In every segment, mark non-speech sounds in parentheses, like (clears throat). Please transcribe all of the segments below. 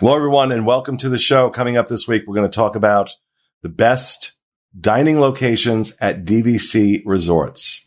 Hello, everyone, and welcome to the show. Coming up this week, we're going to talk about the best dining locations at DVC resorts.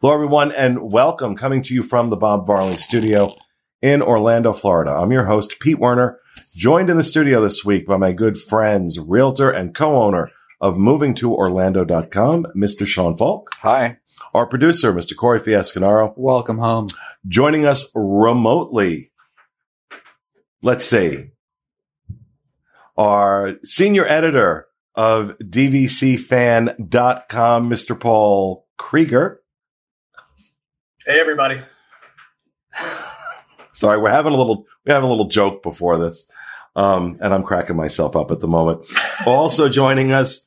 Hello, everyone, and welcome. Coming to you from the Bob Varley studio in Orlando, Florida. I'm your host, Pete Werner, joined in the studio this week by my good friends, realtor and co-owner of movingtoorlando.com, Mr. Sean Falk. Hi. Our producer, Mr. Corey Fiasconaro. Welcome home. Joining us remotely, let's see, our senior editor of DVCFan.com, Mr. Paul Krieger. Hey, everybody. (laughs) Sorry, we're having a little we're having a little joke before this, um, and I'm cracking myself up at the moment. also joining us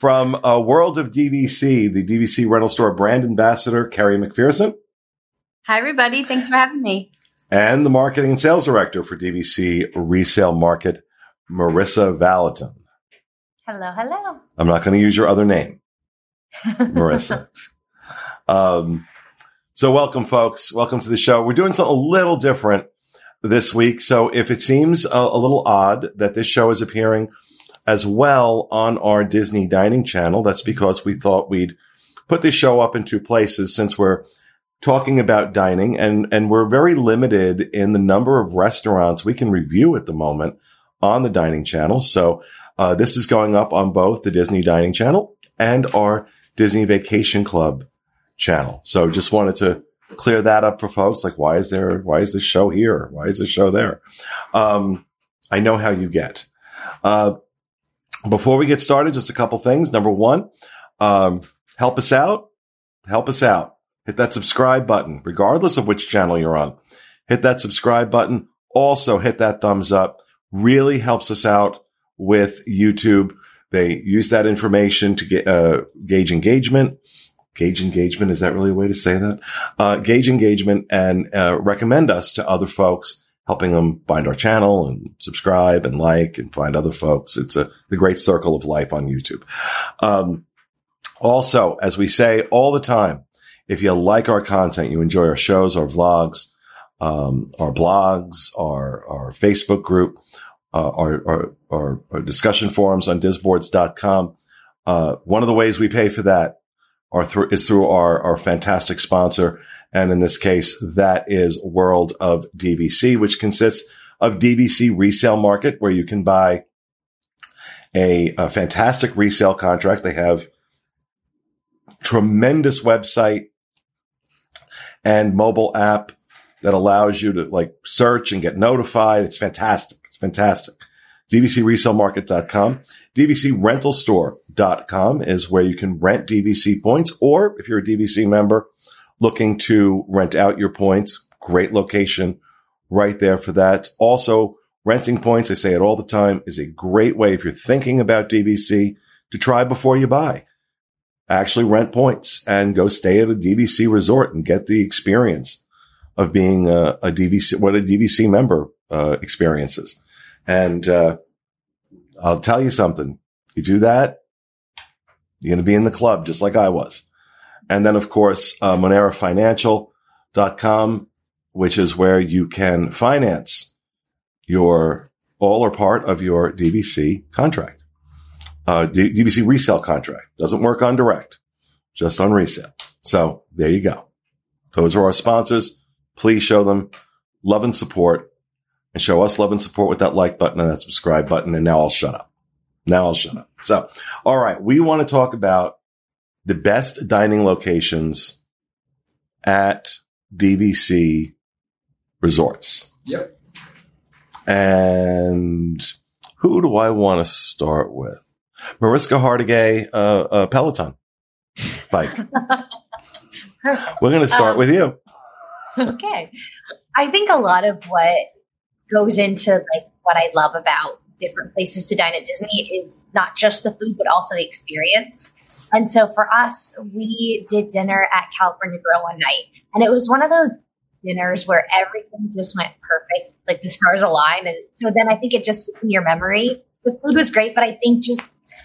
from a World of DVC, the DVC rental store brand ambassador Carrie McPherson, Hi, everybody. Thanks for having me. and the marketing and sales director for DVC Resale Market, Marissa Valentin. Hello, hello. I'm not going to use your other name, (laughs) Marissa. um, so welcome, folks. Welcome to the show. We're doing something a little different this week. So if it seems a, a little odd that this show is appearing as well on our Disney dining channel, that's because we thought we'd put this show up in two places since we're talking about dining and, and we're very limited in the number of restaurants we can review at the moment on the dining channel. So, uh, this is going up on both the Disney dining channel and our Disney vacation club channel. So just wanted to clear that up for folks. Like, why is there, why is the show here? Why is the show there? Um, I know how you get. Uh, before we get started, just a couple things. Number one, um, help us out. Help us out. Hit that subscribe button, regardless of which channel you're on. Hit that subscribe button. Also hit that thumbs up. Really helps us out with YouTube. They use that information to get, uh, gauge engagement gauge engagement. Is that really a way to say that? Uh, gauge engagement and uh, recommend us to other folks, helping them find our channel and subscribe and like and find other folks. It's a the great circle of life on YouTube. Um, also, as we say all the time, if you like our content, you enjoy our shows, our vlogs, um, our blogs, our our Facebook group, uh, our, our, our our discussion forums on disboards.com. Uh, one of the ways we pay for that are through is through our our fantastic sponsor, and in this case, that is World of DVC, which consists of DVC resale market, where you can buy a, a fantastic resale contract. They have tremendous website and mobile app that allows you to like search and get notified. It's fantastic. It's fantastic. DVCresalemarket.com. DVCrentalstore.com is where you can rent DVC points, or if you're a DVC member looking to rent out your points, great location right there for that. Also, renting points, I say it all the time, is a great way if you're thinking about DVC to try before you buy. Actually rent points and go stay at a DVC resort and get the experience of being a, a DVC, what a DVC member uh, experiences. And uh, I'll tell you something. You do that, you're going to be in the club just like I was. And then, of course, uh, MoneraFinancial.com, which is where you can finance your all or part of your DVC contract. Uh, D- DVC resale contract doesn't work on direct, just on resale. So there you go. Those are our sponsors. Please show them love and support and show us love and support with that like button and that subscribe button. And now I'll shut up. Now I'll shut up. So, all right. We want to talk about the best dining locations at DVC resorts. Yep. And who do I want to start with? Mariska Hargitay, uh, uh, Peloton bike. (laughs) We're going to start Um, with you. okay. I think a lot of what goes into like what I love about different places to dine at Disney is not just the food, but also the experience. And so for us, we did dinner at California Grill one night, and it was one of those dinners where everything just went perfect, like the stars aligned. And so then I think it just in your memory. The food was great, but I think just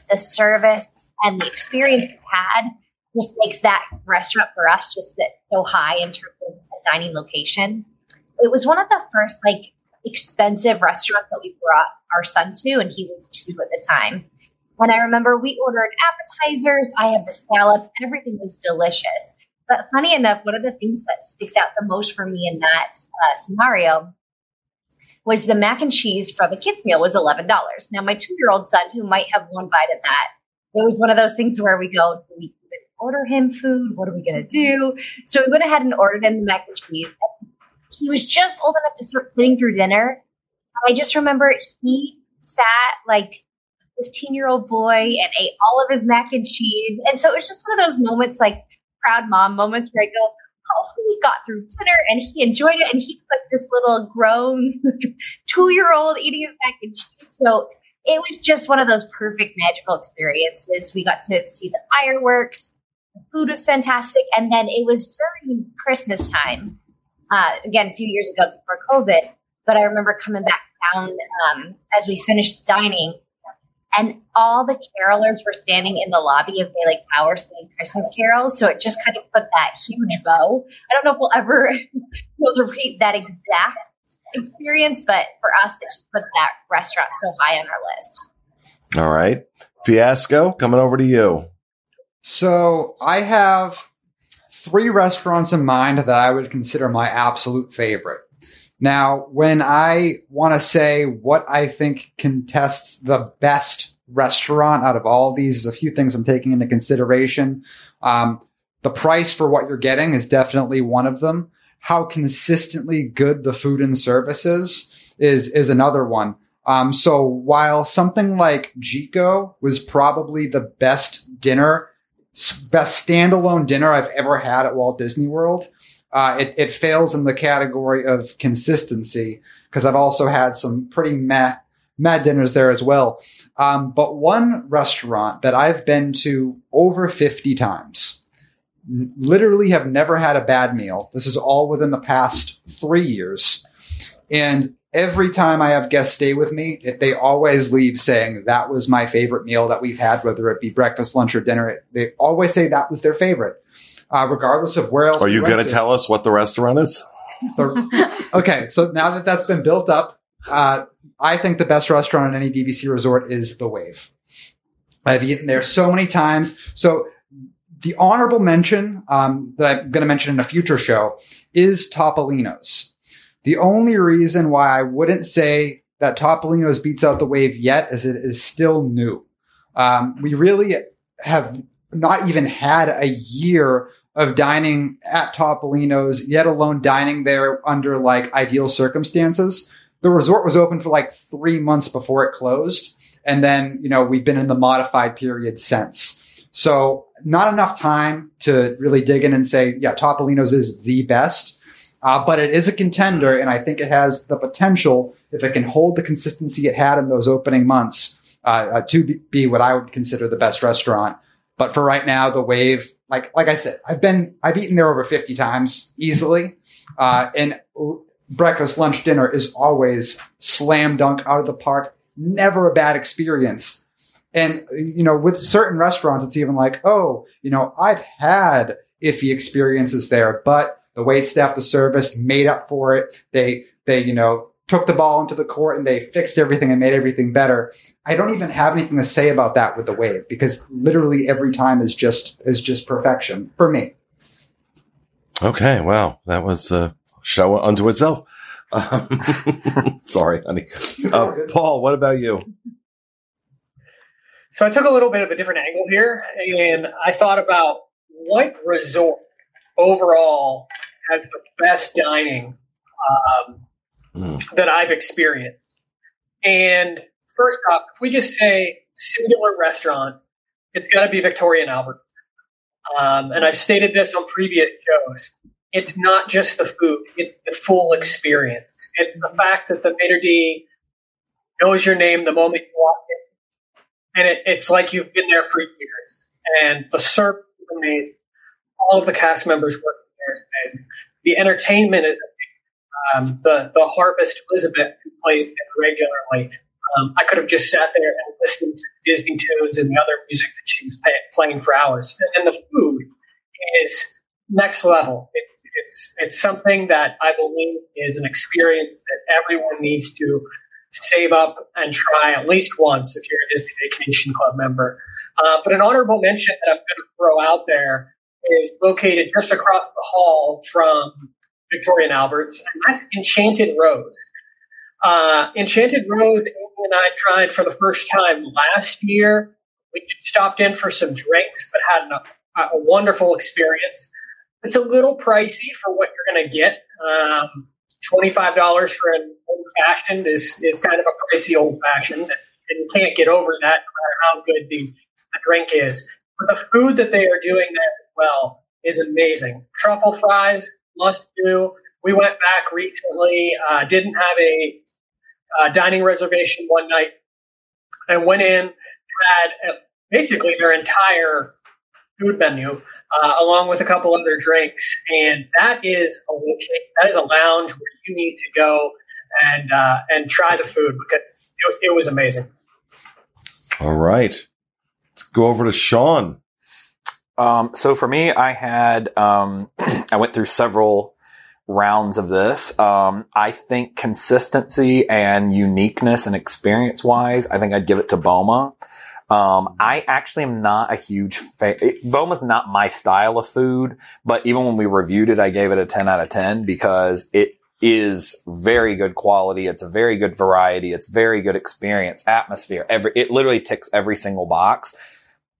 the service and the experience we had just makes that restaurant for us just so high in terms of dining location. It was one of the first like expensive restaurants that we brought our son to, and he was two at the time. And I remember we ordered appetizers. I had the scallops. Everything was delicious. But funny enough, one of the things that sticks out the most for me in that uh, scenario was the mac and cheese for the kids' meal was $11. Now, my two year old son, who might have one bite of that, it was one of those things where we go, do we even order him food? What are we going to do? So we went ahead and ordered him the mac and cheese. He was just old enough to start sitting through dinner. I just remember he sat like 15 year old boy and ate all of his mac and cheese. And so it was just one of those moments, like proud mom moments where I go, oh, he got through dinner and he enjoyed it. And he's like this little grown (laughs) two year old eating his mac and cheese. So it was just one of those perfect magical experiences. We got to see the fireworks. The food was fantastic. And then it was during Christmas time, uh, again, a few years ago before COVID. But I remember coming back down um, as we finished dining and all the carolers were standing in the lobby of Bailey Power singing Christmas carols. So it just kind of put that huge bow. I don't know if we'll ever (laughs) be able to repeat that exact experience, but for us, it just puts that restaurant so high on our list. All right. Fiasco, coming over to you. So I have three restaurants in mind that I would consider my absolute favorite. Now, when I want to say what I think contests the best restaurant out of all these, there's a few things I'm taking into consideration. Um, the price for what you're getting is definitely one of them. How consistently good the food and services is is another one. Um, so while something like Jiko was probably the best dinner, best standalone dinner I've ever had at Walt Disney World, uh, it, it fails in the category of consistency because I've also had some pretty meh, meh dinners there as well. Um, but one restaurant that I've been to over 50 times, literally have never had a bad meal. This is all within the past three years. And every time I have guests stay with me, they always leave saying that was my favorite meal that we've had, whether it be breakfast, lunch, or dinner. They always say that was their favorite uh, regardless of where else. Are you going to tell us what the restaurant is? (laughs) okay, so now that that's been built up, uh, I think the best restaurant in any DVC resort is the Wave. I've eaten there so many times. So the honorable mention um, that I'm going to mention in a future show is Topolino's. The only reason why I wouldn't say that Topolino's beats out the Wave yet is it is still new. Um, we really have not even had a year of dining at Topolino's, yet alone dining there under like ideal circumstances. The resort was open for like three months before it closed. And then, you know, we've been in the modified period since. So not enough time to really dig in and say, yeah, Topolino's is the best. Uh, but it is a contender. And I think it has the potential, if it can hold the consistency it had in those opening months, uh, uh, to be what I would consider the best restaurant. But for right now, the wave like like I said, I've been I've eaten there over 50 times easily. Uh, and breakfast, lunch, dinner is always slam dunk out of the park. Never a bad experience. And you know, with certain restaurants, it's even like, oh, you know, I've had iffy experiences there, but the wait staff, the service made up for it. They they you know took the ball into the court and they fixed everything and made everything better. I don't even have anything to say about that with the wave because literally every time is just is just perfection for me. Okay, wow, that was a show unto itself. Um, (laughs) sorry, honey. Uh, Paul, what about you? So I took a little bit of a different angle here, and I thought about what resort overall has the best dining um, that I've experienced. And first off, if we just say singular restaurant, it's got to be Victoria and Albert. Um, and I've stated this on previous shows. It's not just the food; it's the full experience. It's the fact that the maitre d knows your name the moment you walk in, and it, it's like you've been there for years. And the service is amazing. All of the cast members working there is amazing. The entertainment is um, the the harpist Elizabeth, who plays there regularly, Um, I could have just sat there and listened to Disney tunes and the other music that she was pay- playing for hours. And the food is next level. It, it's it's something that I believe is an experience that everyone needs to save up and try at least once if you're a Disney Vacation Club member. Uh, but an honorable mention that I'm going to throw out there is located just across the hall from Victoria and Albert's, and that's Enchanted Rose. Uh, Enchanted Rose, Amy and I tried for the first time last year. We stopped in for some drinks, but had an, a, wonderful experience. It's a little pricey for what you're going to get. Um, Twenty-five dollars for an old fashioned is is kind of a pricey old fashioned, and you can't get over that no matter how good the, the drink is. But the food that they are doing there as well is amazing. Truffle fries, must do. We went back recently. Uh, didn't have a uh, dining reservation one night, and went in had basically their entire food menu uh, along with a couple other drinks. And that is a that is a lounge where you need to go and uh, and try the food because it, it was amazing. All right, let's go over to Sean. Um, so for me, I had um, (clears throat) I went through several rounds of this. Um, I think consistency and uniqueness and experience wise, I think I'd give it to Boma. Um, I actually am not a huge fan. Boma's not my style of food, but even when we reviewed it, I gave it a 10 out of 10 because it is very good quality. It's a very good variety. It's very good experience, atmosphere. Every, it literally ticks every single box.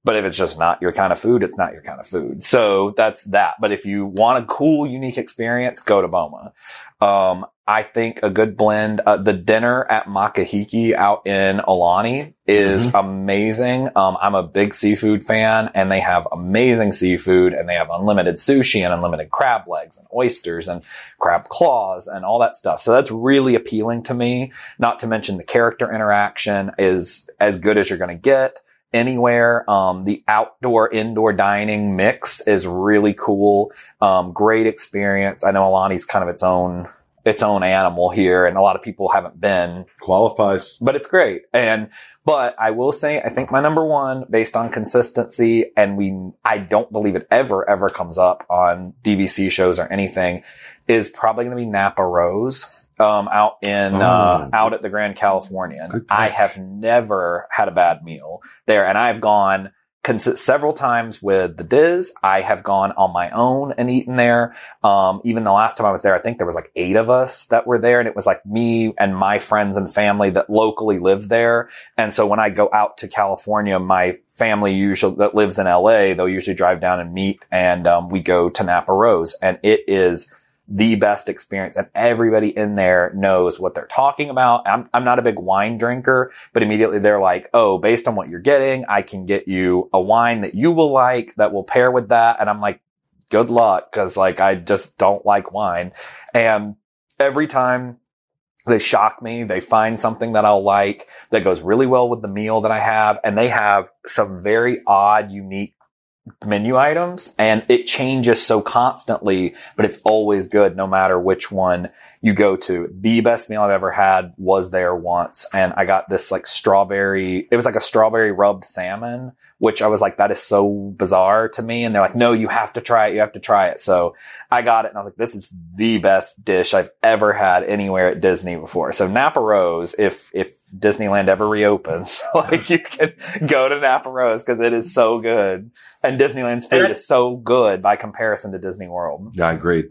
But if it's just not your kind of food, it's not your kind of food. So that's that. But if you want a cool, unique experience, go to Boma. Um, I think a good blend. Uh, the dinner at Makahiki out in Aulani is mm-hmm. amazing. Um, I'm a big seafood fan and they have amazing seafood and they have unlimited sushi and unlimited crab legs and oysters and crab claws and all that stuff. So that's really appealing to me. Not to mention the character interaction is as good as you're going to get anywhere. Um, the outdoor indoor dining mix is really cool. Um, great experience. I know Aulani's kind of its own its own animal here and a lot of people haven't been qualifies but it's great and but i will say i think my number one based on consistency and we i don't believe it ever ever comes up on dvc shows or anything is probably going to be napa rose um, out in oh, uh, out at the Grand Californian. I have never had a bad meal there, and I've gone cons- several times with the DIS. I have gone on my own and eaten there. Um, even the last time I was there, I think there was like eight of us that were there, and it was like me and my friends and family that locally live there. And so when I go out to California, my family usually that lives in LA, they'll usually drive down and meet, and um, we go to Napa Rose, and it is the best experience and everybody in there knows what they're talking about. I'm, I'm not a big wine drinker, but immediately they're like, Oh, based on what you're getting, I can get you a wine that you will like that will pair with that. And I'm like, good luck. Cause like, I just don't like wine. And every time they shock me. They find something that I'll like that goes really well with the meal that I have. And they have some very odd, unique menu items and it changes so constantly, but it's always good no matter which one you go to. The best meal I've ever had was there once and I got this like strawberry, it was like a strawberry rubbed salmon, which I was like, that is so bizarre to me. And they're like, no, you have to try it. You have to try it. So I got it and I was like, this is the best dish I've ever had anywhere at Disney before. So Napa Rose, if, if Disneyland ever reopens, (laughs) like you can go to Napa Rose because it is so good. And Disneyland's food is so good by comparison to Disney World. Yeah, I agree.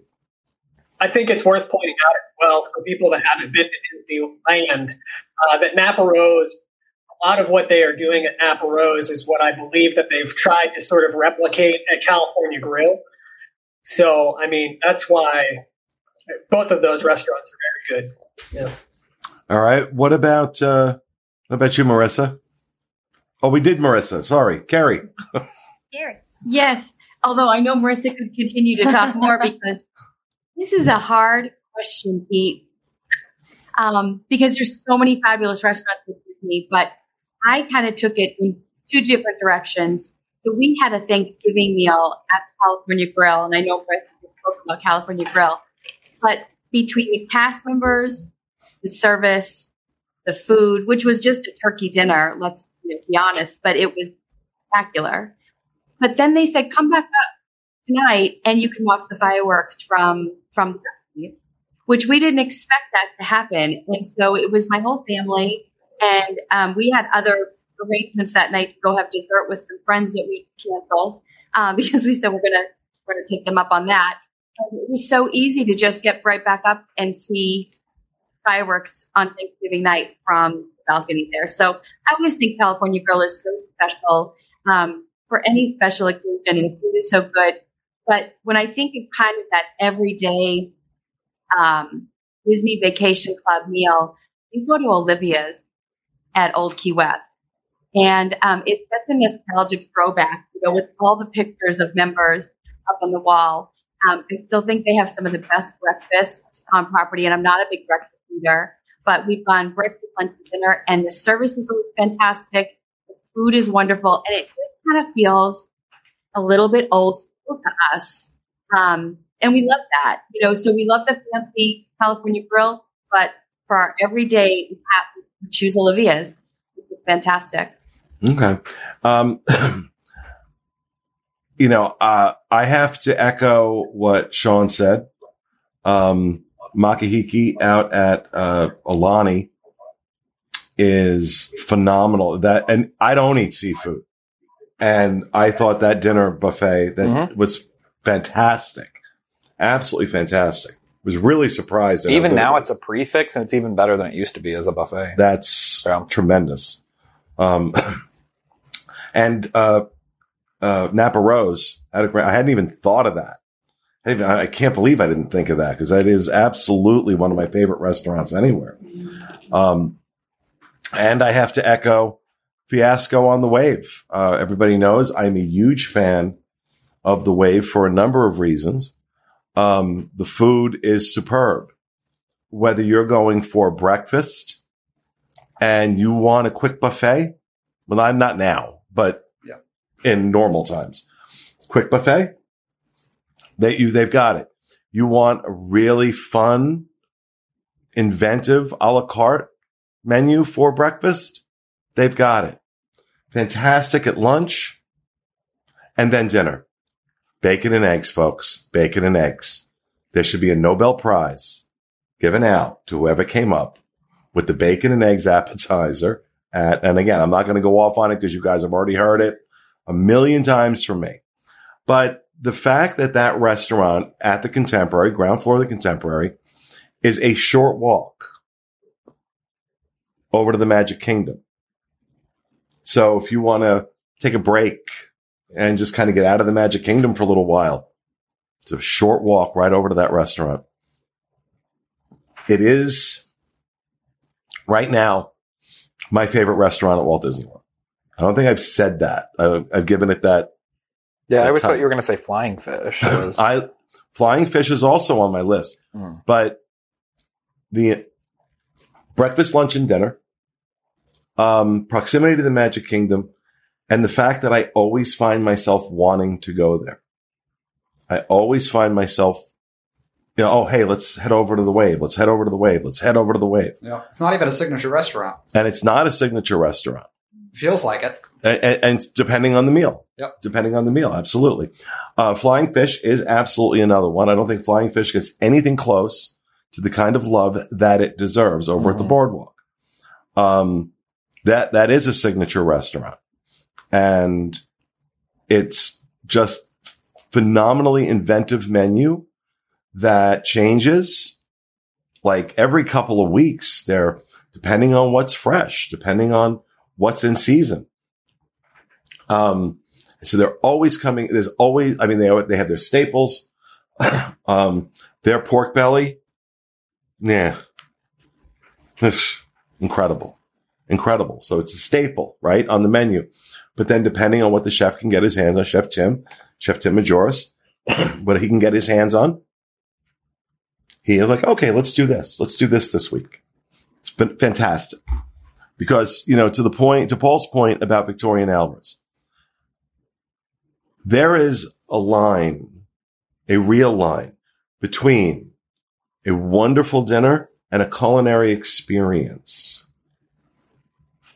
I think it's worth pointing out as well for people that haven't been to Disneyland uh, that Napa Rose, a lot of what they are doing at Napa Rose is what I believe that they've tried to sort of replicate at California Grill. So, I mean, that's why both of those restaurants are very good. Yeah. All right. What about uh what about you, Marissa? Oh, we did Marissa. Sorry. Carrie. Carrie. Yes. Although I know Marissa could continue to talk more (laughs) because this is a hard question, Pete. Um, because there's so many fabulous restaurants with me, but I kind of took it in two different directions. So we had a Thanksgiving meal at California Grill, and I know Marissa spoke about California Grill, but between the cast members, the service, the food, which was just a turkey dinner, let's be honest, but it was spectacular. But then they said, come back up tonight and you can watch the fireworks from, from, Turkey, which we didn't expect that to happen. And so it was my whole family. And um, we had other arrangements that night to go have dessert with some friends that we canceled um, (laughs) because we said we're gonna we're gonna take them up on that. And it was so easy to just get right back up and see fireworks on Thanksgiving night from the balcony there. So I always think California Grill is so special um, for any special occasion, and the food is so good. But when I think of kind of that everyday um, Disney Vacation Club meal, you go to Olivia's at Old Key West. And um, it's such a nostalgic throwback, you know, with all the pictures of members up on the wall. Um, I still think they have some of the best breakfast on property, and I'm not a big breakfast but we've gone right breakfast, lunch, and dinner, and the service is always fantastic. The food is wonderful, and it just kind of feels a little bit old school to us. Um, and we love that, you know. So we love the fancy California grill, but for our everyday, we choose Olivia's. It's fantastic. Okay. Um, (clears throat) you know, uh, I have to echo what Sean said. Um, Makahiki out at uh, Aulani is phenomenal. That and I don't eat seafood, and I thought that dinner buffet that Mhm. was fantastic, absolutely fantastic. Was really surprised. Even now, it's a prix fixe, and it's even better than it used to be as a buffet. That's Yeah. tremendous. Um, (laughs) and uh, uh, Napa Rose had a great. I hadn't even thought of that. I, I can't believe I didn't think of that because that is absolutely one of my favorite restaurants anywhere. Um, and I have to echo Fiasco on the Wave. Uh, everybody knows I'm a huge fan of the Wave for a number of reasons. Um, the food is superb. Whether you're going for breakfast and you want a quick buffet, well, I'm not now, but Yeah. in normal times, quick buffet, they you they've got it. You want a really fun, inventive a la carte menu for breakfast, they've got it. Fantastic at lunch, and then dinner. Bacon and eggs, folks. Bacon and eggs. There should be a Nobel Prize given out to whoever came up with the bacon and eggs appetizer at, and again, I'm not going to go off on it because you guys have already heard it a million times from me. But the fact that that restaurant at the Contemporary, ground floor of the Contemporary, is a short walk over to the Magic Kingdom. So if you want to take a break and just kind of get out of the Magic Kingdom for a little while, it's a short walk right over to that restaurant. It is right now my favorite restaurant at Walt Disney World. I don't think I've said that. I, I've given it that. Yeah, I always time. thought you were going to say flying fish. Was- (laughs) I Flying Fish is also on my list, Mm. but the breakfast, lunch, and dinner, um, proximity to the Magic Kingdom, and the fact that I always find myself wanting to go there. I always find myself, you know, oh, hey, let's head over to the wave. Let's head over to the wave. Let's head over to the wave. You know, it's not even a signature restaurant. And it's not a signature restaurant. Feels like it. and, and depending on the meal. Yep. Depending on the meal, absolutely. Uh, flying fish is absolutely another one. I don't think flying fish gets anything close to the kind of love that it deserves over at the Mhm. boardwalk. Um, that that is a signature restaurant, and it's just phenomenally inventive menu that changes like every couple of weeks. They're depending on what's fresh, depending on what's in season. Um, so they're always coming. There's always, I mean, they, they have their staples. (coughs) um, their pork belly. Yeah. Incredible. Incredible. So it's a staple, right? On the menu. But then depending on what the chef can get his hands on, Chef Tim, Chef Tim Majoras, (coughs) what he can get his hands on, he is like, okay, let's do this. Let's do this this week. It's been fantastic because, you know, to the point, to Paul's point about Victoria and Albert's, there is a line, a real line between a wonderful dinner and a culinary experience.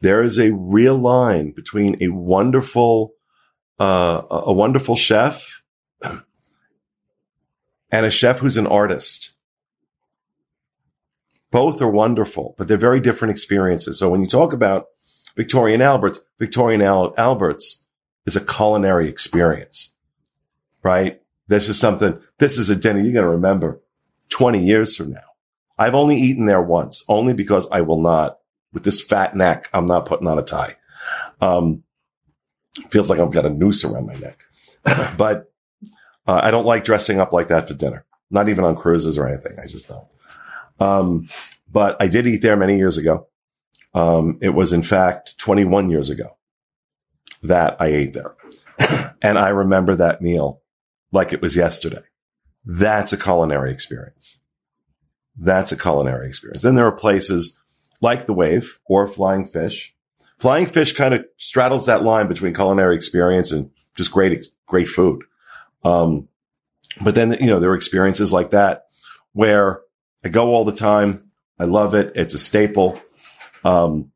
there is a real line between a wonderful, uh, a wonderful chef (clears throat) and a chef who's an artist. Both are wonderful, but they're very different experiences. So when you talk about Victoria and Albert's, Victorian Al- Alberts is a culinary experience, right? This is something, this is a dinner you're going to remember 20 years from now. I've only eaten there once, only because I will not, with this fat neck, I'm not putting on a tie. Um, feels like I've got a noose around my neck, but uh, I don't like dressing up like that for dinner, not even on cruises or anything. I just don't. Um, but I did eat there many years ago. Um, it was in fact 21 years ago that I ate there. (clears throat) and I remember that meal like it was yesterday. That's a culinary experience. That's a culinary experience. Then there are places like the wave or flying fish. Flying fish kind of straddles that line between culinary experience and just great, great food. Um, but then, you know, there are experiences like that where I go all the time. I love it. It's a staple. Um,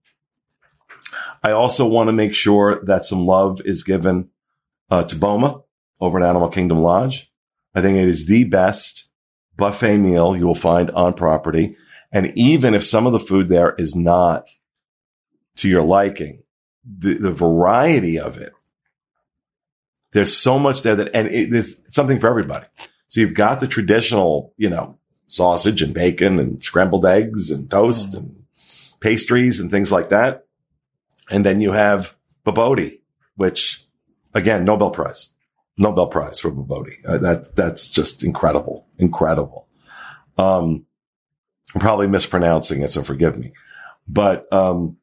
I also want to make sure that some love is given uh, to Boma over at Animal Kingdom Lodge. I think it is the best buffet meal you will find on property. And even if some of the food there is not to your liking, the, the variety of it, there's so much there that, and it, there's something for everybody. So you've got the traditional, you know, sausage and bacon and scrambled eggs and toast mm. and pastries and things like that. And then you have Bobotie, which again, Nobel Prize. Nobel Prize for Bobotie. Uh, that that's just incredible, incredible. Um, I'm probably mispronouncing it, so forgive me. But um,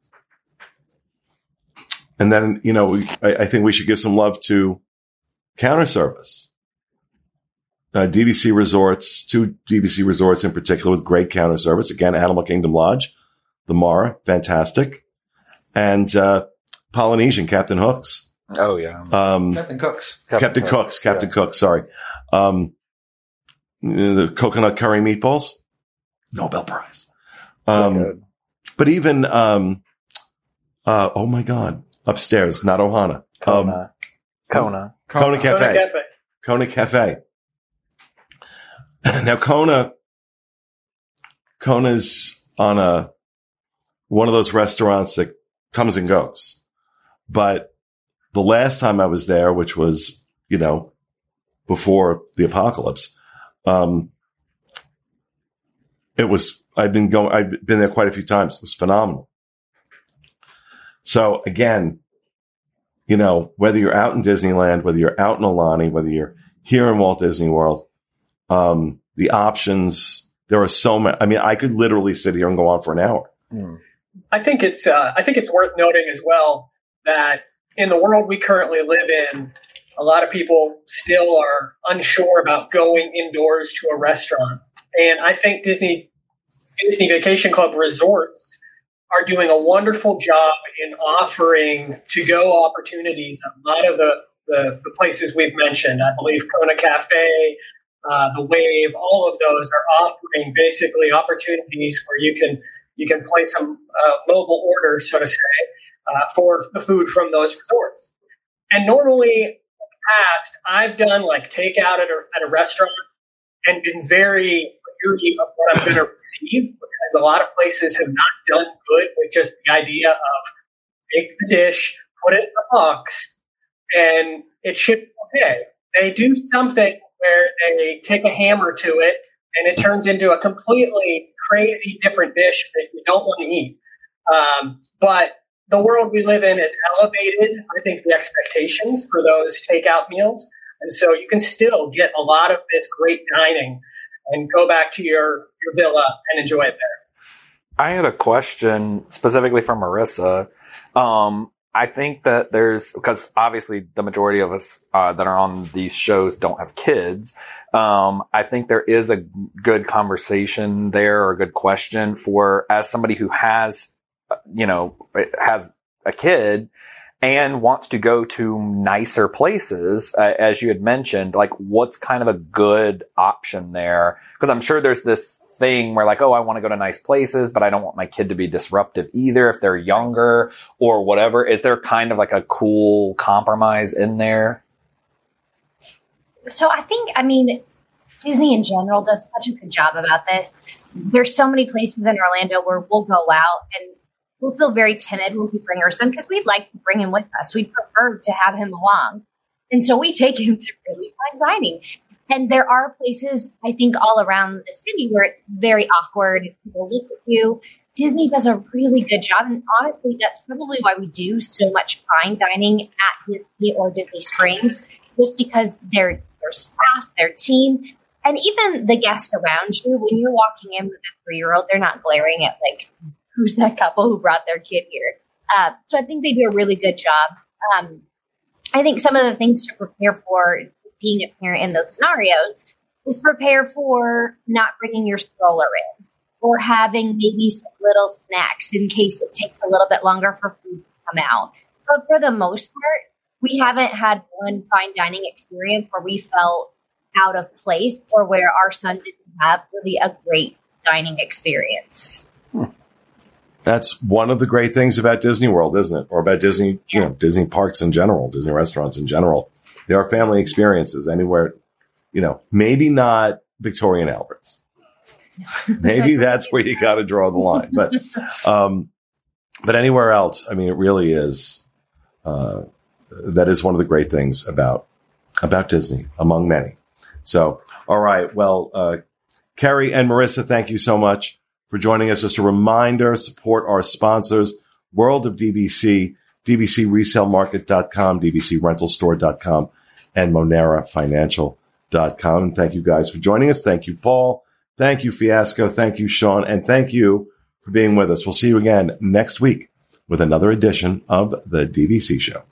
and then you know, I, I, think we should give some love to counter service. Uh, DVC resorts, two DVC resorts in particular with great counter service. Again, Animal Kingdom Lodge, the Mara, fantastic, and uh, Polynesian Captain Hooks Oh yeah. Um, Captain Cooks. Captain, Captain Cooks. Cooks. Captain yeah. Cooks. Sorry. Um, the coconut curry meatballs, Nobel Prize. Um, but even, um, uh, oh my God, upstairs, not Ohana. Kona. Um, Kona. Kona. Kona Cafe. Kona Cafe. Kona Cafe. (laughs) now Kona, Kona's on a, one of those restaurants that comes and goes, but the last time I was there, which was, you know, before the apocalypse, um, it was, I've been going, I've been there quite a few times. It was phenomenal. So again, you know, whether you're out in Disneyland, whether you're out in Aulani, whether you're here in Walt Disney World, um, the options, there are so many. I mean, I could literally sit here and go on for an hour. Mm. I think it's, uh, I think it's worth noting as well that in the world we currently live in, a lot of people still are unsure about going indoors to a restaurant. And I think Disney Disney Vacation Club resorts are doing a wonderful job in offering to go opportunities. A lot of the, the, the, places we've mentioned, I believe Kona Cafe, uh, the Wave, all of those are offering basically opportunities where you can you can place a uh, mobile order, so to say, uh, for the food from those resorts. And normally in the past, I've done like takeout at a, at a restaurant and been very weary of what I'm going to receive because a lot of places have not done good with just the idea of take the dish, put it in a box, and it should be okay. They do something where they take a hammer to it and it turns into a completely crazy different dish that you don't want to eat. Um, but the world we live in has elevated, I think, the expectations for those takeout meals. And so you can still get a lot of this great dining and go back to your, your villa and enjoy it there. I had a question specifically from Marissa. Um, I think that there's because obviously the majority of us uh, that are on these shows don't have kids. Um, I think there is a good conversation there or a good question for as somebody who has you know, has a kid and wants to go to nicer places, uh, as you had mentioned, like what's kind of a good option there? Because I'm sure there's this thing where like, oh, I want to go to nice places, but I don't want my kid to be disruptive either if they're younger or whatever. Is there kind of like a cool compromise in there? So I think, I mean, Disney in general does such a good job about this. There's so many places in Orlando where we'll go out and we'll feel very timid when we bring our son because we'd like to bring him with us. We'd prefer to have him along. And so we (laughs) take him to really fine dining. And there are places, I think, all around the city where it's very awkward. People look at you. Disney does a really good job. And honestly, that's probably why we do so much fine dining at Disney or Disney Springs, just because their their staff, their team, and even the guests around you, when you're walking in with a three year old, they're not glaring at like, who's that couple who brought their kid here? Uh, so I think they do a really good job. Um, I think some of the things to prepare for being a parent in those scenarios is prepare for not bringing your stroller in or having maybe some little snacks in case it takes a little bit longer for food to come out. But for the most part, we haven't had one fine dining experience where we felt out of place or where our son didn't have really a great dining experience. That's one of the great things about Disney World, isn't it? Or about Disney, you know, Disney parks in general, Disney restaurants in general. There are family experiences anywhere, you know, maybe not Victoria and Albert's. maybe (laughs) that's where you got to draw the line. But, um, but anywhere else, I mean, it really is, uh, that is one of the great things about, about Disney among many. So, all right. Well, uh, Carrie and Marissa, thank you so much for joining us. Just a reminder, support our sponsors, World of DVC, dvcresalemarket.com, dvcrentalstore.com, and monerafinancial.com. And thank you guys for joining us. Thank you, Paul. Thank you, Fiasco. Thank you, Sean. And thank you for being with us. We'll see you again next week with another edition of the DVC show.